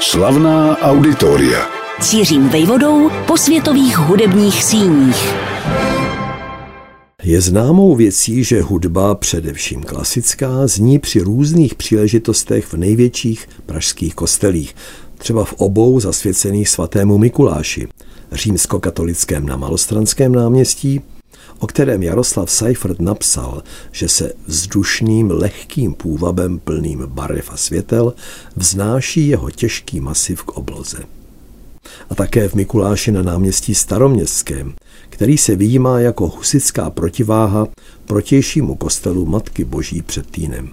Slavná auditoria. Cířím vejvodou po světových hudebních síních. Je známou věcí, že hudba, především klasická, zní při různých příležitostech v největších pražských kostelích, třeba v obou zasvěcených svatému Mikuláši, římskokatolickém na Malostranském náměstí o kterém Jaroslav Seifert napsal, že se vzdušným lehkým půvabem plným barev a světel vznáší jeho těžký masiv k obloze. A také v Mikuláši na náměstí staroměstském, který se vyjímá jako husická protiváha protějšímu kostelu Matky Boží před týnem.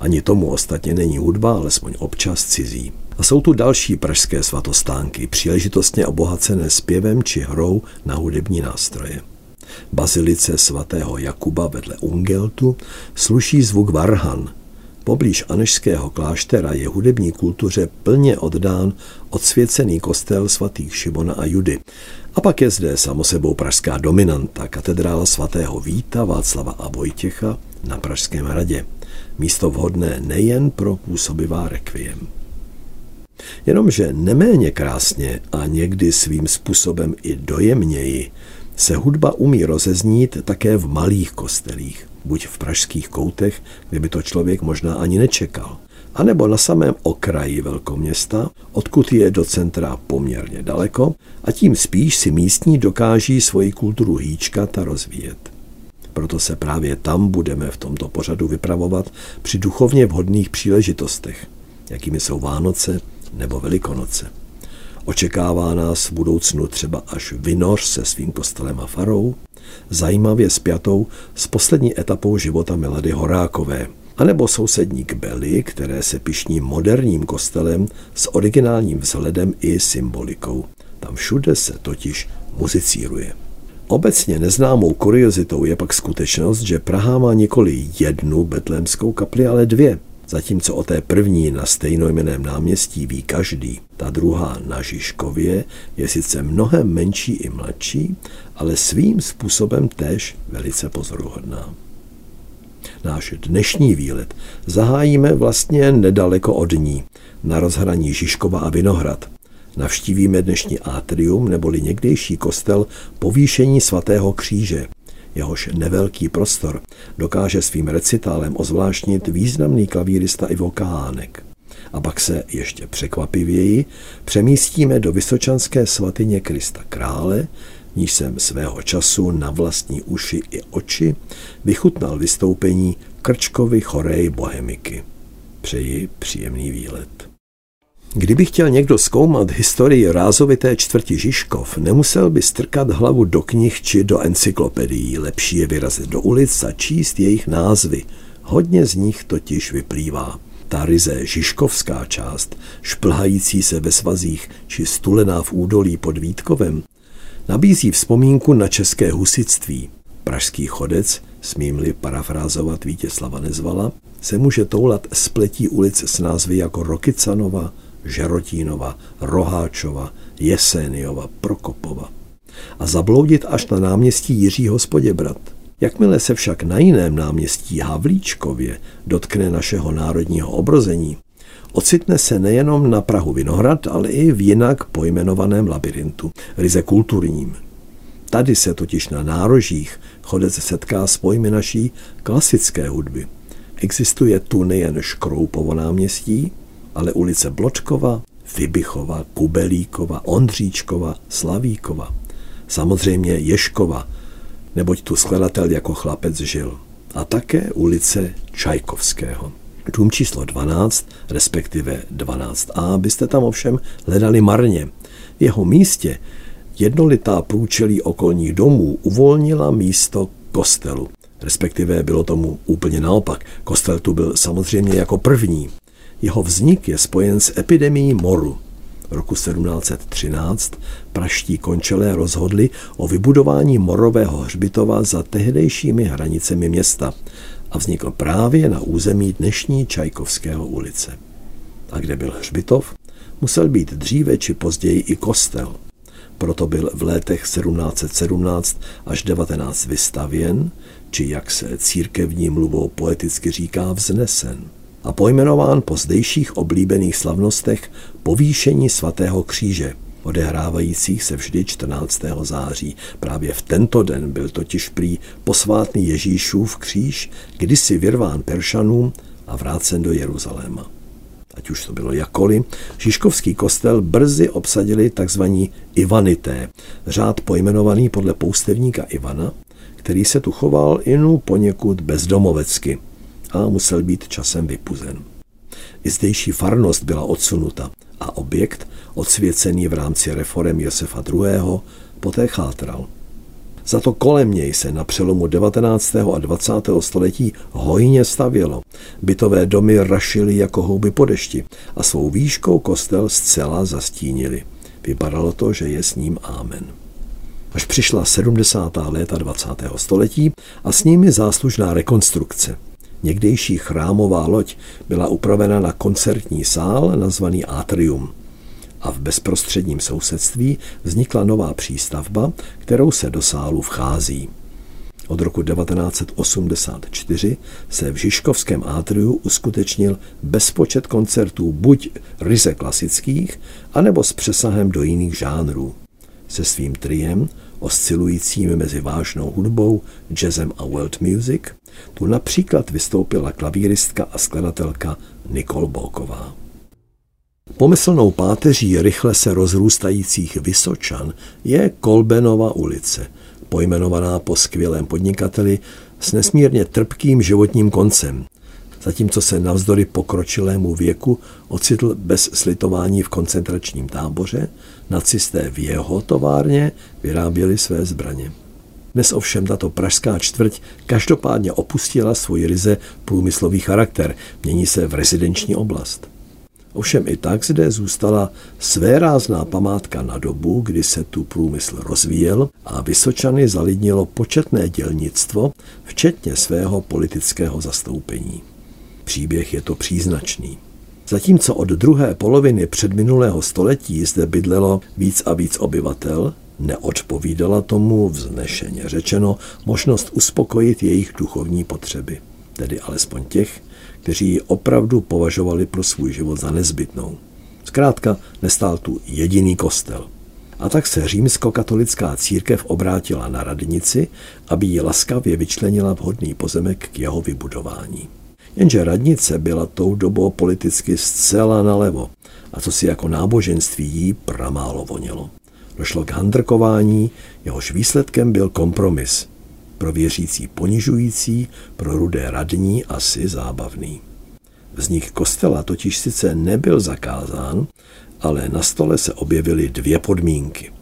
Ani tomu ostatně není hudba, alespoň občas cizí. A jsou tu další pražské svatostánky, příležitostně obohacené zpěvem či hrou na hudební nástroje bazilice svatého Jakuba vedle Ungeltu sluší zvuk varhan. Poblíž Anešského kláštera je hudební kultuře plně oddán odsvěcený kostel svatých Šimona a Judy. A pak je zde samosebou pražská dominanta, katedrála svatého Víta, Václava a Vojtěcha na Pražském hradě. Místo vhodné nejen pro působivá rekviem. Jenomže neméně krásně a někdy svým způsobem i dojemněji se hudba umí rozeznít také v malých kostelích, buď v pražských koutech, kde by to člověk možná ani nečekal, anebo na samém okraji velkoměsta, odkud je do centra poměrně daleko a tím spíš si místní dokáží svoji kulturu hýčkat a rozvíjet. Proto se právě tam budeme v tomto pořadu vypravovat při duchovně vhodných příležitostech, jakými jsou Vánoce nebo Velikonoce. Očekává nás v budoucnu třeba až Vinoř se svým kostelem a farou, zajímavě spjatou s poslední etapou života Milady Horákové, anebo sousední Kbely, které se pišní moderním kostelem s originálním vzhledem i symbolikou. Tam všude se totiž muzicíruje. Obecně neznámou kuriozitou je pak skutečnost, že Praha má nikoli jednu betlémskou kapli, ale dvě – Zatímco o té první na stejnojmeném náměstí ví každý, ta druhá na Žižkově je sice mnohem menší i mladší, ale svým způsobem též velice pozoruhodná. Náš dnešní výlet zahájíme vlastně nedaleko od ní, na rozhraní Žižkova a Vinohrad. Navštívíme dnešní atrium neboli někdejší kostel povýšení svatého kříže, jehož nevelký prostor dokáže svým recitálem ozvláštnit významný klavírista Ivo Kahánek. A pak se ještě překvapivěji přemístíme do Vysočanské svatyně Krista Krále, níž jsem svého času na vlastní uši i oči vychutnal vystoupení Krčkovy chorej Bohemiky. Přeji příjemný výlet. Kdyby chtěl někdo zkoumat historii rázovité čtvrti Žižkov, nemusel by strkat hlavu do knih či do encyklopedií. Lepší je vyrazit do ulic a číst jejich názvy. Hodně z nich totiž vyplývá. Ta ryze žižkovská část, šplhající se ve svazích či stulená v údolí pod Vítkovem, nabízí vzpomínku na české husitství. Pražský chodec, smím-li parafrázovat Vítězslava Nezvala, se může toulat spletí ulic s názvy jako Rokycanova, Žerotínova, Roháčova, Jeséniova, Prokopova a zabloudit až na náměstí Jiřího Spoděbrat. Jakmile se však na jiném náměstí Havlíčkově dotkne našeho národního obrození, ocitne se nejenom na Prahu Vinohrad, ale i v jinak pojmenovaném labirintu, ryze kulturním. Tady se totiž na nárožích chodec setká s pojmy naší klasické hudby. Existuje tu nejen Škroupovo náměstí, ale ulice Bločkova, Vybichova, Kubelíkova, Ondříčkova, Slavíkova. Samozřejmě Ješkova, neboť tu skladatel jako chlapec žil. A také ulice Čajkovského. Dům číslo 12, respektive 12a, byste tam ovšem hledali marně. V jeho místě jednolitá průčelí okolních domů uvolnila místo kostelu. Respektive bylo tomu úplně naopak. Kostel tu byl samozřejmě jako první. Jeho vznik je spojen s epidemií moru. Roku 1713 praští končelé rozhodli o vybudování morového hřbitova za tehdejšími hranicemi města a vznikl právě na území dnešní Čajkovského ulice. A kde byl hřbitov, musel být dříve či později i kostel. Proto byl v letech 1717 až 19 vystavěn, či jak se církevní mluvou poeticky říká vznesen. A pojmenován po zdejších oblíbených slavnostech povýšení svatého kříže, odehrávajících se vždy 14. září. Právě v tento den byl totiž prý posvátný Ježíšův kříž, kdysi vyrván Peršanům a vrácen do Jeruzaléma. Ať už to bylo jakoli, Žižkovský kostel brzy obsadili tzv. Ivanité, řád pojmenovaný podle poustevníka Ivana, který se tu choval inu poněkud bezdomovecky a musel být časem vypuzen. I zdejší farnost byla odsunuta a objekt, odsvěcený v rámci reform Josefa II., poté chátral. Za to kolem něj se na přelomu 19. a 20. století hojně stavělo. Bytové domy rašily jako houby po dešti a svou výškou kostel zcela zastínili. Vypadalo to, že je s ním ámen. Až přišla 70. léta 20. století a s nimi záslužná rekonstrukce. Někdejší chrámová loď byla upravena na koncertní sál nazvaný Atrium – a v bezprostředním sousedství vznikla nová přístavba, kterou se do sálu vchází. Od roku 1984 se v Žižkovském átriu uskutečnil bezpočet koncertů buď ryze klasických, anebo s přesahem do jiných žánrů. Se svým triem, oscilujícím mezi vážnou hudbou, jazzem a world music, tu například vystoupila klavíristka a skladatelka Nikol Bolková. Pomyslnou páteří rychle se rozrůstajících Vysočan je Kolbenova ulice, pojmenovaná po skvělém podnikateli s nesmírně trpkým životním koncem, zatímco se navzdory pokročilému věku ocitl bez slitování v koncentračním táboře, nacisté v jeho továrně vyráběli své zbraně. Dnes ovšem tato pražská čtvrť každopádně opustila svůj ryze průmyslový charakter, mění se v rezidenční oblast. Ovšem i tak zde zůstala svérázná památka na dobu, kdy se tu průmysl rozvíjel a Vysočany zalidnilo početné dělnictvo, včetně svého politického zastoupení. Příběh je to příznačný. Zatímco od druhé poloviny předminulého století zde bydlelo víc a víc obyvatel, neodpovídala tomu vznešeně řečeno možnost uspokojit jejich duchovní potřeby, tedy alespoň těch, kteří ji opravdu považovali pro svůj život za nezbytnou. Zkrátka nestál tu jediný kostel. A tak se římskokatolická církev obrátila na radnici, aby ji laskavě vyčlenila vhodný pozemek k jeho vybudování. Jenže radnice byla tou dobou politicky zcela nalevo a co si jako náboženství jí pramálo vonělo. Došlo k handrkování, jehož výsledkem byl kompromis, pro věřící ponižující, pro rudé radní asi zábavný. Vznik kostela totiž sice nebyl zakázán, ale na stole se objevily dvě podmínky.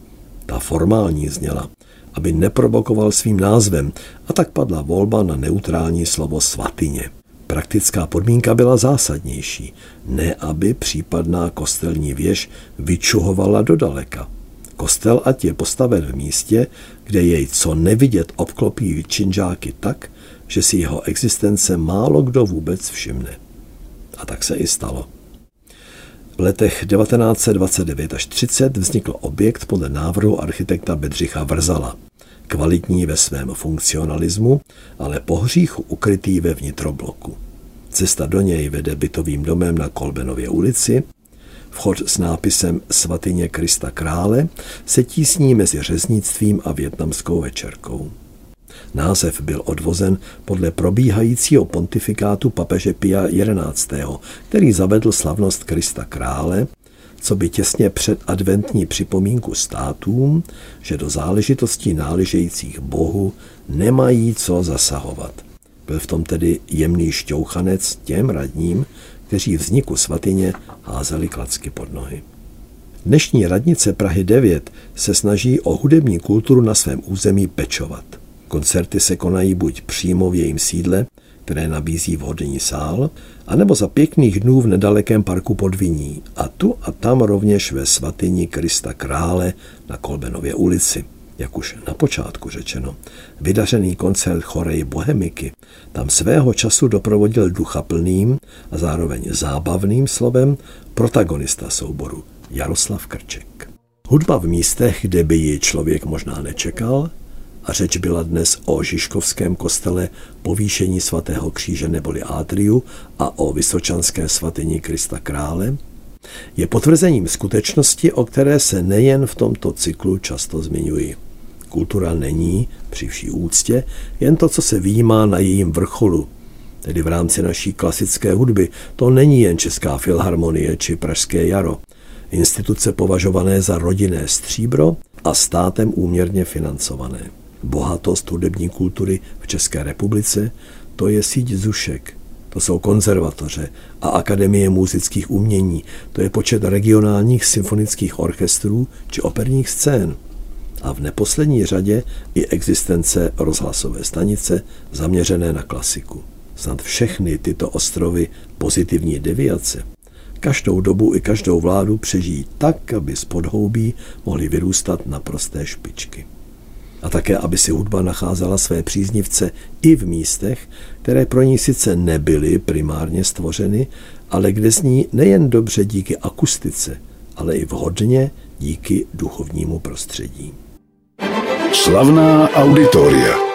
Ta formální zněla, aby neprovokoval svým názvem a tak padla volba na neutrální slovo svatyně. Praktická podmínka byla zásadnější, ne aby případná kostelní věž vyčuhovala do daleka. Kostel ať je postaven v místě, kde jej co nevidět obklopí činžáky tak, že si jeho existence málo kdo vůbec všimne. A tak se i stalo. V letech 1929 až 30 vznikl objekt podle návrhu architekta Bedřicha Vrzala. Kvalitní ve svém funkcionalismu, ale po hříchu ukrytý ve vnitrobloku. Cesta do něj vede bytovým domem na Kolbenově ulici, Vchod s nápisem Svatyně Krista Krále se tísní mezi řeznictvím a větnamskou večerkou. Název byl odvozen podle probíhajícího pontifikátu papeže Pia XI., který zavedl slavnost Krista Krále, co by těsně před adventní připomínku státům, že do záležitostí náležejících Bohu nemají co zasahovat. Byl v tom tedy jemný šťouchanec těm radním, kteří vzniku svatyně házeli klacky pod nohy. Dnešní radnice Prahy 9 se snaží o hudební kulturu na svém území pečovat. Koncerty se konají buď přímo v jejím sídle, které nabízí vhodný sál, anebo za pěkných dnů v nedalekém parku Podviní a tu a tam rovněž ve svatyni Krista Krále na Kolbenově ulici jak už na počátku řečeno, vydařený koncert chorej Bohemiky tam svého času doprovodil ducha plným a zároveň zábavným slovem protagonista souboru Jaroslav Krček. Hudba v místech, kde by ji člověk možná nečekal, A řeč byla dnes o Žižkovském kostele povýšení svatého kříže neboli Atriu a o Vysočanské svatyni Krista Krále, je potvrzením skutečnosti, o které se nejen v tomto cyklu často zmiňuji. Kultura není, při vší úctě, jen to, co se výjímá na jejím vrcholu, tedy v rámci naší klasické hudby. To není jen Česká filharmonie či Pražské jaro. Instituce považované za rodinné stříbro a státem úměrně financované. Bohatost hudební kultury v České republice to je síť zušek, to jsou konzervatoře a akademie muzických umění, to je počet regionálních symfonických orchestrů či operních scén. A v neposlední řadě i existence rozhlasové stanice zaměřené na klasiku. Snad všechny tyto ostrovy pozitivní deviace každou dobu i každou vládu přežijí tak, aby z podhoubí mohly vyrůstat na prosté špičky a také, aby si hudba nacházela své příznivce i v místech, které pro ní sice nebyly primárně stvořeny, ale kde zní nejen dobře díky akustice, ale i vhodně díky duchovnímu prostředí. Slavná auditoria.